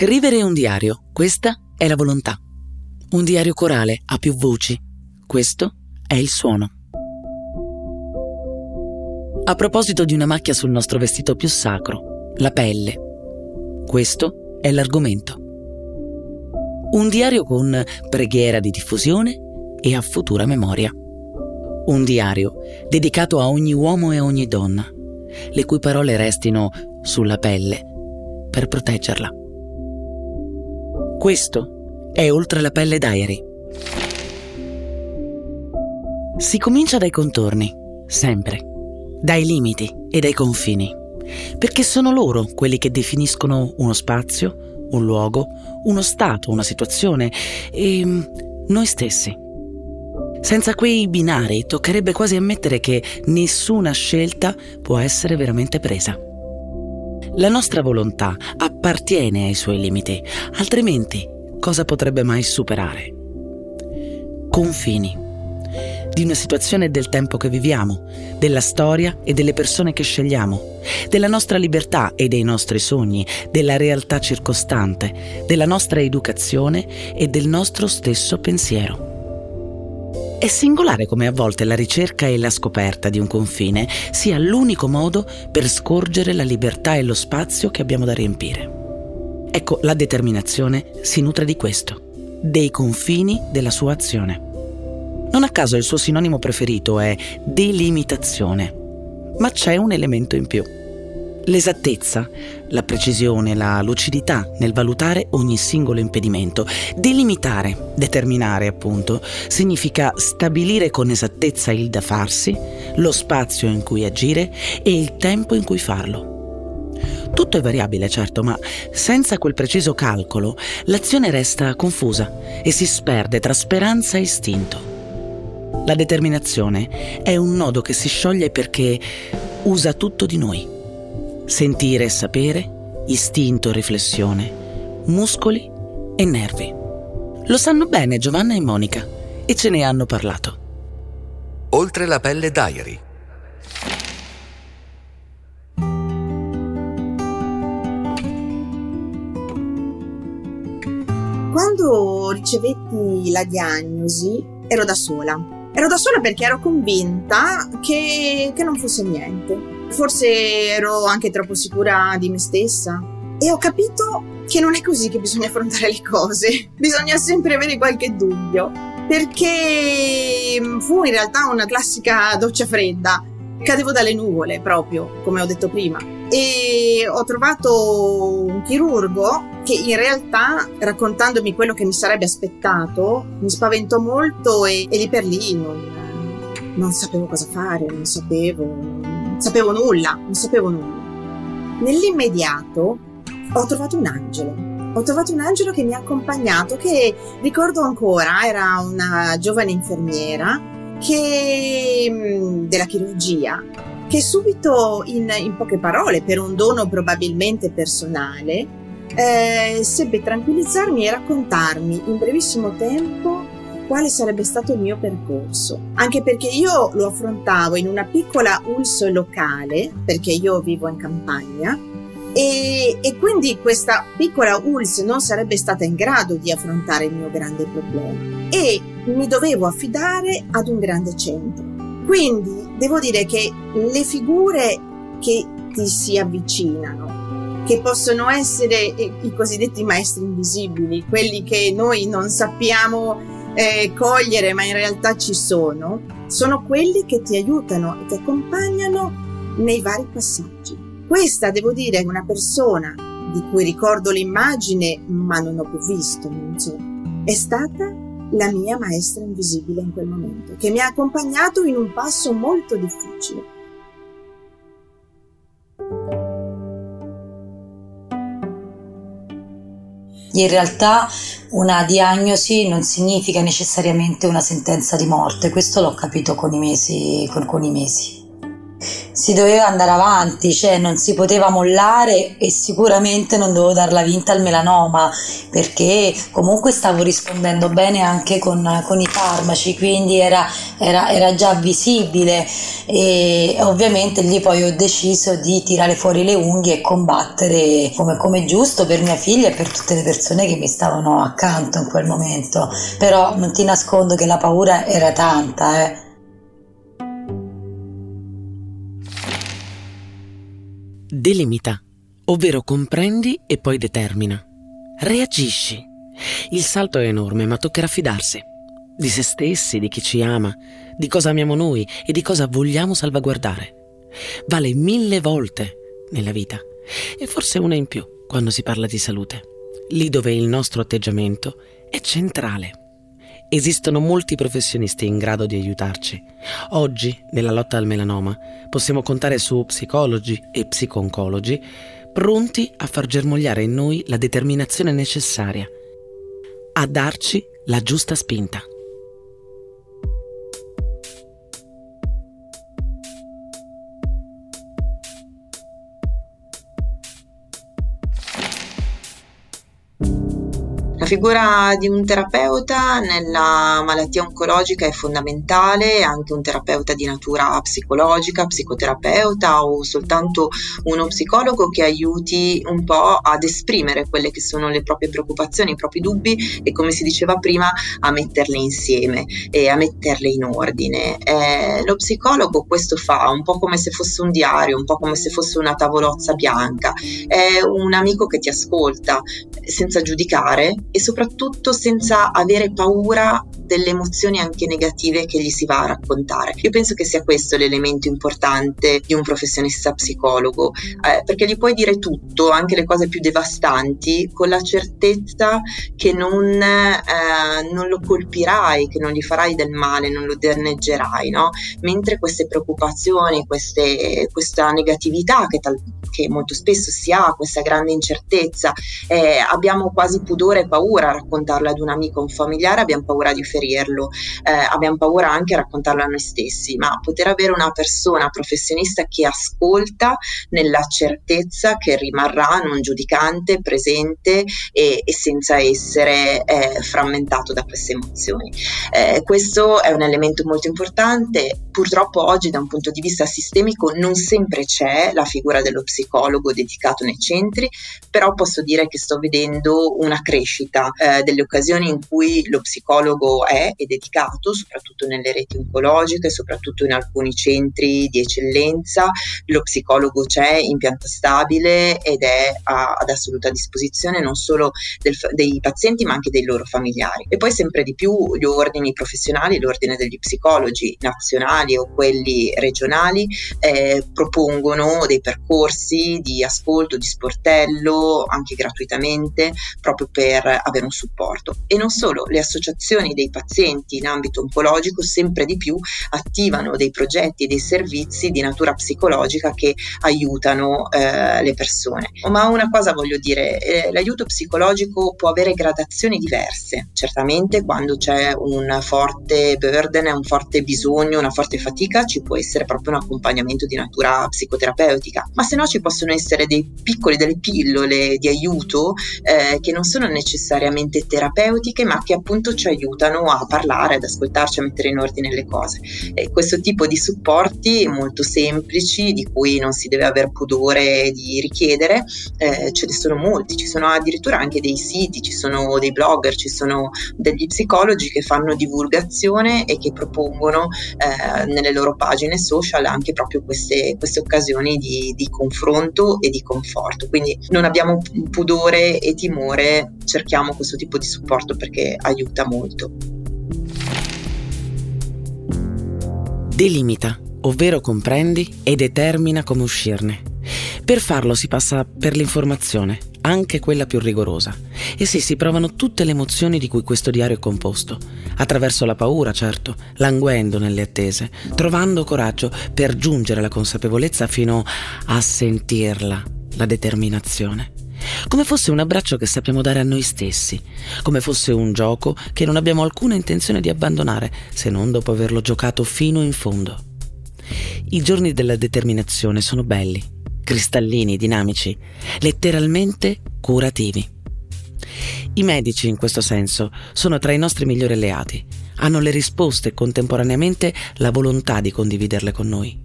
Scrivere un diario, questa è la volontà. Un diario corale ha più voci, questo è il suono. A proposito di una macchia sul nostro vestito più sacro, la pelle, questo è l'argomento. Un diario con preghiera di diffusione e a futura memoria. Un diario dedicato a ogni uomo e a ogni donna, le cui parole restino sulla pelle per proteggerla. Questo è Oltre la pelle Diary. Si comincia dai contorni, sempre, dai limiti e dai confini, perché sono loro quelli che definiscono uno spazio, un luogo, uno stato, una situazione e mm, noi stessi. Senza quei binari toccherebbe quasi ammettere che nessuna scelta può essere veramente presa. La nostra volontà appartiene ai suoi limiti, altrimenti cosa potrebbe mai superare? Confini di una situazione del tempo che viviamo, della storia e delle persone che scegliamo, della nostra libertà e dei nostri sogni, della realtà circostante, della nostra educazione e del nostro stesso pensiero. È singolare come a volte la ricerca e la scoperta di un confine sia l'unico modo per scorgere la libertà e lo spazio che abbiamo da riempire. Ecco, la determinazione si nutre di questo, dei confini della sua azione. Non a caso il suo sinonimo preferito è delimitazione, ma c'è un elemento in più l'esattezza, la precisione, la lucidità nel valutare ogni singolo impedimento. Delimitare, determinare appunto, significa stabilire con esattezza il da farsi, lo spazio in cui agire e il tempo in cui farlo. Tutto è variabile, certo, ma senza quel preciso calcolo l'azione resta confusa e si sperde tra speranza e istinto. La determinazione è un nodo che si scioglie perché usa tutto di noi sentire e sapere, istinto e riflessione, muscoli e nervi. Lo sanno bene Giovanna e Monica e ce ne hanno parlato. Oltre la pelle Diary. Quando ricevetti la diagnosi ero da sola. Ero da sola perché ero convinta che, che non fosse niente Forse ero anche troppo sicura di me stessa e ho capito che non è così che bisogna affrontare le cose. Bisogna sempre avere qualche dubbio. Perché fu in realtà una classica doccia fredda. Cadevo dalle nuvole proprio, come ho detto prima. E ho trovato un chirurgo che in realtà, raccontandomi quello che mi sarebbe aspettato, mi spaventò molto e, e lì per lì non, non sapevo cosa fare, non sapevo, sapevo nulla, non sapevo nulla. Nell'immediato ho trovato un angelo. Ho trovato un angelo che mi ha accompagnato, che ricordo ancora, era una giovane infermiera che, mm, della chirurgia, che subito, in, in, poche parole, per un dono probabilmente personale, eh, seppe tranquillizzarmi e raccontarmi in brevissimo tempo quale sarebbe stato il mio percorso, anche perché io lo affrontavo in una piccola ULS locale, perché io vivo in campagna, e, e, quindi questa piccola ULS non sarebbe stata in grado di affrontare il mio grande problema e mi dovevo affidare ad un grande centro. Quindi devo dire che le figure che ti si avvicinano, che possono essere i cosiddetti maestri invisibili, quelli che noi non sappiamo eh, cogliere, ma in realtà ci sono, sono quelli che ti aiutano e ti accompagnano nei vari passaggi. Questa, devo dire, è una persona di cui ricordo l'immagine, ma non ho più visto, non so, è stata la mia maestra invisibile in quel momento, che mi ha accompagnato in un passo molto difficile In realtà una diagnosi non significa necessariamente una sentenza di morte, questo l'ho capito con i mesi. Con, con i mesi. Si doveva andare avanti, cioè non si poteva mollare e sicuramente non dovevo darla vinta al melanoma perché comunque stavo rispondendo bene anche con, con i farmaci, quindi era, era, era, già visibile e ovviamente lì poi ho deciso di tirare fuori le unghie e combattere come, come giusto per mia figlia e per tutte le persone che mi stavano accanto in quel momento, però non ti nascondo che la paura era tanta. Eh. Delimita, ovvero comprendi e poi determina. Reagisci. Il salto è enorme, ma toccherà fidarsi. Di se stessi, di chi ci ama, di cosa amiamo noi e di cosa vogliamo salvaguardare. Vale mille volte nella vita e forse una in più quando si parla di salute, lì dove il nostro atteggiamento è centrale. Esistono molti professionisti in grado di aiutarci. Oggi, nella lotta al melanoma, possiamo contare su psicologi e psiconcologi pronti a far germogliare in noi la determinazione necessaria, a darci la giusta spinta. Figura di un terapeuta nella malattia oncologica è fondamentale, anche un terapeuta di natura psicologica, psicoterapeuta o soltanto uno psicologo che aiuti un po' ad esprimere quelle che sono le proprie preoccupazioni, i propri dubbi e come si diceva prima a metterle insieme e a metterle in ordine. Eh, lo psicologo questo fa un po' come se fosse un diario, un po' come se fosse una tavolozza bianca, è un amico che ti ascolta senza giudicare e soprattutto senza avere paura delle emozioni anche negative che gli si va a raccontare. Io penso che sia questo l'elemento importante di un professionista psicologo, eh, perché gli puoi dire tutto, anche le cose più devastanti, con la certezza che non, eh, non lo colpirai, che non gli farai del male, non lo danneggerai, no? Mentre queste preoccupazioni, queste, questa negatività che, tal, che, molto spesso si ha, questa grande incertezza, eh, abbiamo quasi pudore e paura a raccontarla ad un amico o un familiare, abbiamo paura di ferirlo, eh, abbiamo paura anche a raccontarlo a noi stessi, ma poter avere una persona professionista che ascolta nella certezza che rimarrà non giudicante, presente e, e senza essere eh, frammentato da queste emozioni. Eh, questo è un elemento molto importante, purtroppo oggi da un punto di vista sistemico non sempre c'è la figura dello psicologo dedicato nei centri, però posso dire che sto vedendo una crescita eh, delle occasioni in cui lo psicologo è e dedicato, soprattutto nelle reti oncologiche, soprattutto in alcuni centri di eccellenza. Lo psicologo c'è in pianta stabile ed è a, ad assoluta disposizione non solo del, dei pazienti ma anche dei loro familiari. E poi sempre di più gli ordini professionali, l'ordine degli psicologi nazionali o quelli regionali eh, propongono dei percorsi di ascolto, di sportello, anche gratuitamente, proprio per avere un supporto. E non solo, le associazioni dei pazienti in ambito oncologico sempre di più attivano dei progetti e dei servizi di natura psicologica che aiutano eh, le persone. Ma una cosa voglio dire, eh, l'aiuto psicologico può avere gradazioni diverse, certamente quando c'è un forte burden, un forte bisogno, una forte fatica ci può essere proprio un accompagnamento di natura psicoterapeutica, ma se no ci possono essere dei piccoli, delle pillole di aiuto eh, che non sono necessariamente terapeutiche ma che appunto ci aiutano a parlare, ad ascoltarci, a mettere in ordine le cose. E questo tipo di supporti molto semplici, di cui non si deve aver pudore di richiedere, eh, ce ne sono molti, ci sono addirittura anche dei siti, ci sono dei blogger, ci sono degli psicologi che fanno divulgazione e che propongono eh, nelle loro pagine social anche proprio queste, queste occasioni di, di confronto e di conforto. Quindi non abbiamo pudore e timore, cerchiamo questo tipo di supporto perché aiuta molto. Delimita, ovvero comprendi e determina come uscirne. Per farlo si passa per l'informazione, anche quella più rigorosa. E sì, si provano tutte le emozioni di cui questo diario è composto, attraverso la paura, certo, languendo nelle attese, trovando coraggio per giungere alla consapevolezza fino a sentirla, la determinazione. Come fosse un abbraccio che sappiamo dare a noi stessi, come fosse un gioco che non abbiamo alcuna intenzione di abbandonare, se non dopo averlo giocato fino in fondo. I giorni della determinazione sono belli, cristallini, dinamici, letteralmente curativi. I medici, in questo senso, sono tra i nostri migliori alleati. Hanno le risposte e contemporaneamente la volontà di condividerle con noi.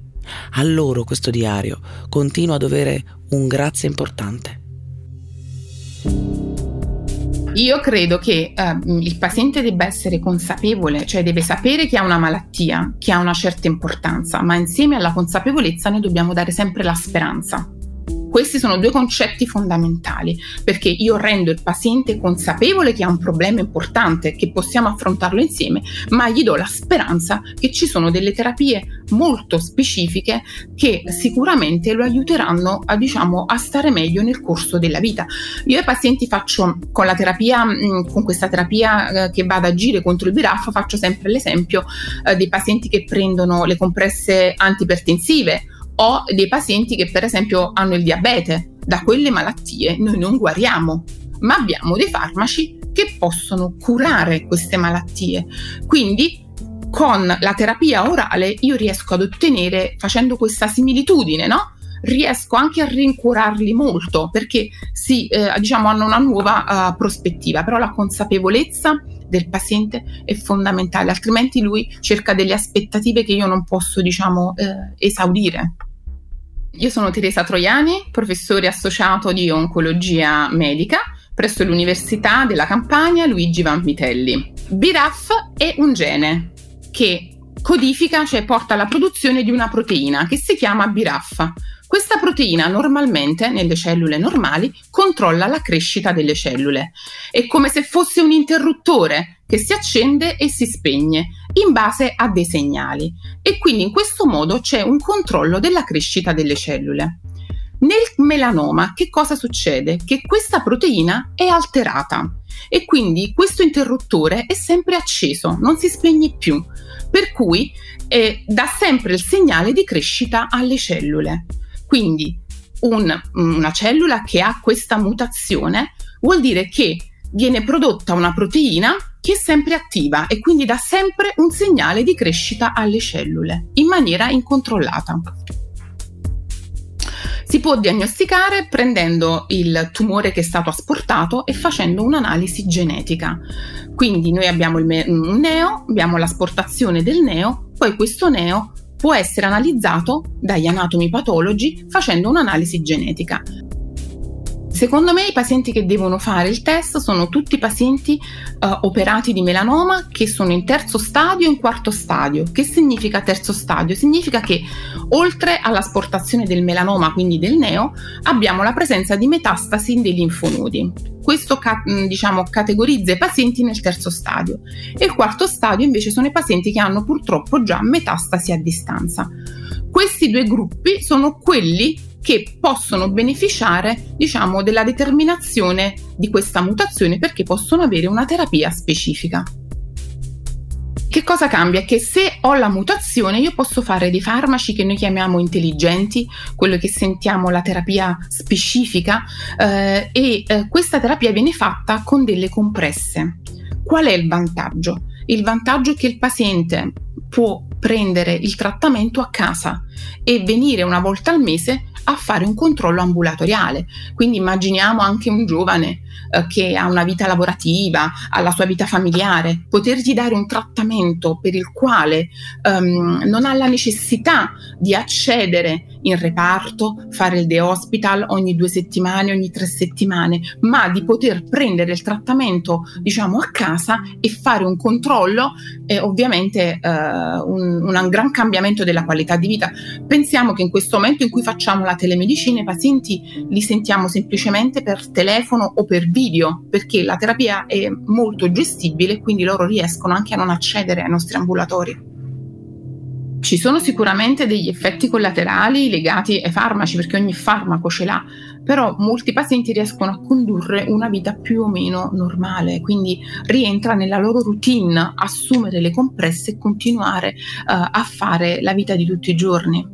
A loro questo diario continua ad avere un grazie importante. Io credo che eh, il paziente debba essere consapevole, cioè deve sapere che ha una malattia, che ha una certa importanza, ma insieme alla consapevolezza noi dobbiamo dare sempre la speranza. Questi sono due concetti fondamentali perché io rendo il paziente consapevole che ha un problema importante, che possiamo affrontarlo insieme, ma gli do la speranza che ci sono delle terapie molto specifiche che sicuramente lo aiuteranno a, diciamo, a stare meglio nel corso della vita. Io ai pazienti faccio con la terapia, mm, con questa terapia eh, che va ad agire contro il biraffa, faccio sempre l'esempio eh, dei pazienti che prendono le compresse antipertensive o dei pazienti che per esempio hanno il diabete. Da quelle malattie noi non guariamo, ma abbiamo dei farmaci che possono curare queste malattie. Quindi con la terapia orale io riesco ad ottenere, facendo questa similitudine, no? Riesco anche a rincuorarli molto perché sì, eh, diciamo, hanno una nuova uh, prospettiva, però la consapevolezza del paziente è fondamentale, altrimenti lui cerca delle aspettative che io non posso, diciamo, eh, esaudire. Io sono Teresa Troiani, professore associato di oncologia medica presso l'Università della Campania Luigi Vanvitelli. BRAF è un gene che codifica, cioè porta alla produzione di una proteina che si chiama BRAF. Questa proteina normalmente nelle cellule normali controlla la crescita delle cellule. È come se fosse un interruttore che si accende e si spegne in base a dei segnali e quindi in questo modo c'è un controllo della crescita delle cellule. Nel melanoma che cosa succede? Che questa proteina è alterata e quindi questo interruttore è sempre acceso, non si spegne più, per cui eh, dà sempre il segnale di crescita alle cellule. Quindi un, una cellula che ha questa mutazione vuol dire che viene prodotta una proteina che è sempre attiva e quindi dà sempre un segnale di crescita alle cellule in maniera incontrollata. Si può diagnosticare prendendo il tumore che è stato asportato e facendo un'analisi genetica. Quindi noi abbiamo me- un neo, abbiamo l'asportazione del neo, poi questo neo può essere analizzato dagli anatomi patologi facendo un'analisi genetica. Secondo me i pazienti che devono fare il test sono tutti pazienti uh, operati di melanoma che sono in terzo stadio e in quarto stadio. Che significa terzo stadio? Significa che oltre all'asportazione del melanoma, quindi del neo, abbiamo la presenza di metastasi dei linfonodi. Questo diciamo, categorizza i pazienti nel terzo stadio e il quarto stadio invece sono i pazienti che hanno purtroppo già metastasi a distanza. Questi due gruppi sono quelli che possono beneficiare diciamo, della determinazione di questa mutazione perché possono avere una terapia specifica. Che cosa cambia? Che se ho la mutazione io posso fare dei farmaci che noi chiamiamo intelligenti, quello che sentiamo la terapia specifica eh, e eh, questa terapia viene fatta con delle compresse. Qual è il vantaggio? Il vantaggio è che il paziente può prendere il trattamento a casa e venire una volta al mese a fare un controllo ambulatoriale. Quindi immaginiamo anche un giovane eh, che ha una vita lavorativa, ha la sua vita familiare, potergli dare un trattamento per il quale um, non ha la necessità di accedere in reparto, fare il day hospital ogni due settimane, ogni tre settimane, ma di poter prendere il trattamento, diciamo, a casa e fare un controllo è ovviamente uh, un, un gran cambiamento della qualità di vita. Pensiamo che in questo momento in cui facciamo la telemedicina i pazienti li sentiamo semplicemente per telefono o per video, perché la terapia è molto gestibile, quindi loro riescono anche a non accedere ai nostri ambulatori. Ci sono sicuramente degli effetti collaterali legati ai farmaci, perché ogni farmaco ce l'ha, però molti pazienti riescono a condurre una vita più o meno normale, quindi rientra nella loro routine assumere le compresse e continuare uh, a fare la vita di tutti i giorni.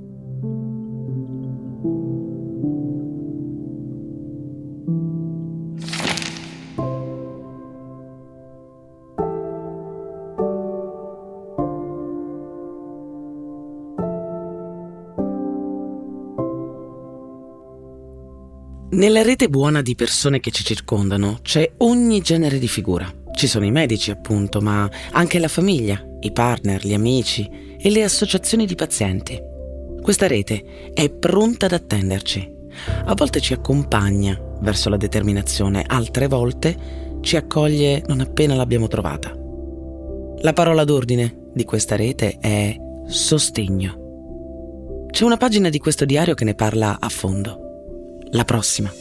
Nella rete buona di persone che ci circondano c'è ogni genere di figura. Ci sono i medici, appunto, ma anche la famiglia, i partner, gli amici e le associazioni di pazienti. Questa rete è pronta ad attenderci. A volte ci accompagna verso la determinazione, altre volte ci accoglie non appena l'abbiamo trovata. La parola d'ordine di questa rete è sostegno. C'è una pagina di questo diario che ne parla a fondo. La prossima.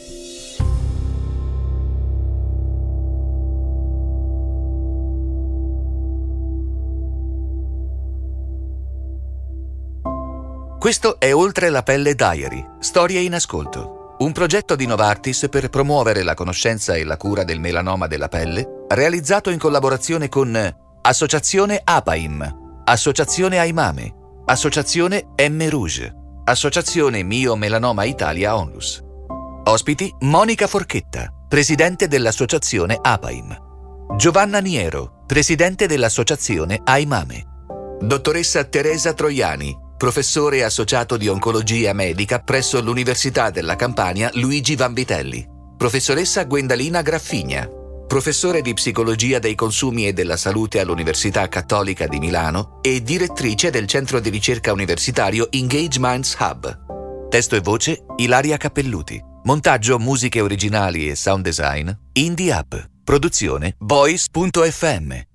Questo è Oltre la pelle Diary, storie in ascolto. Un progetto di Novartis per promuovere la conoscenza e la cura del melanoma della pelle, realizzato in collaborazione con Associazione APAIM, Associazione Aimame, Associazione M Rouge, Associazione Mio Melanoma Italia Onlus. Ospiti Monica Forchetta, presidente dell'associazione APAIM. Giovanna Niero, presidente dell'associazione Aimame. Dottoressa Teresa Troiani, professore associato di oncologia medica presso l'Università della Campania Luigi Vanvitelli, professoressa Gwendalina Graffigna, professore di psicologia dei consumi e della salute all'Università Cattolica di Milano e direttrice del centro di ricerca universitario Engage Minds Hub. Testo e voce Ilaria Cappelluti. Montaggio, musiche originali e sound design Indie Hub. Produzione Voice.fm.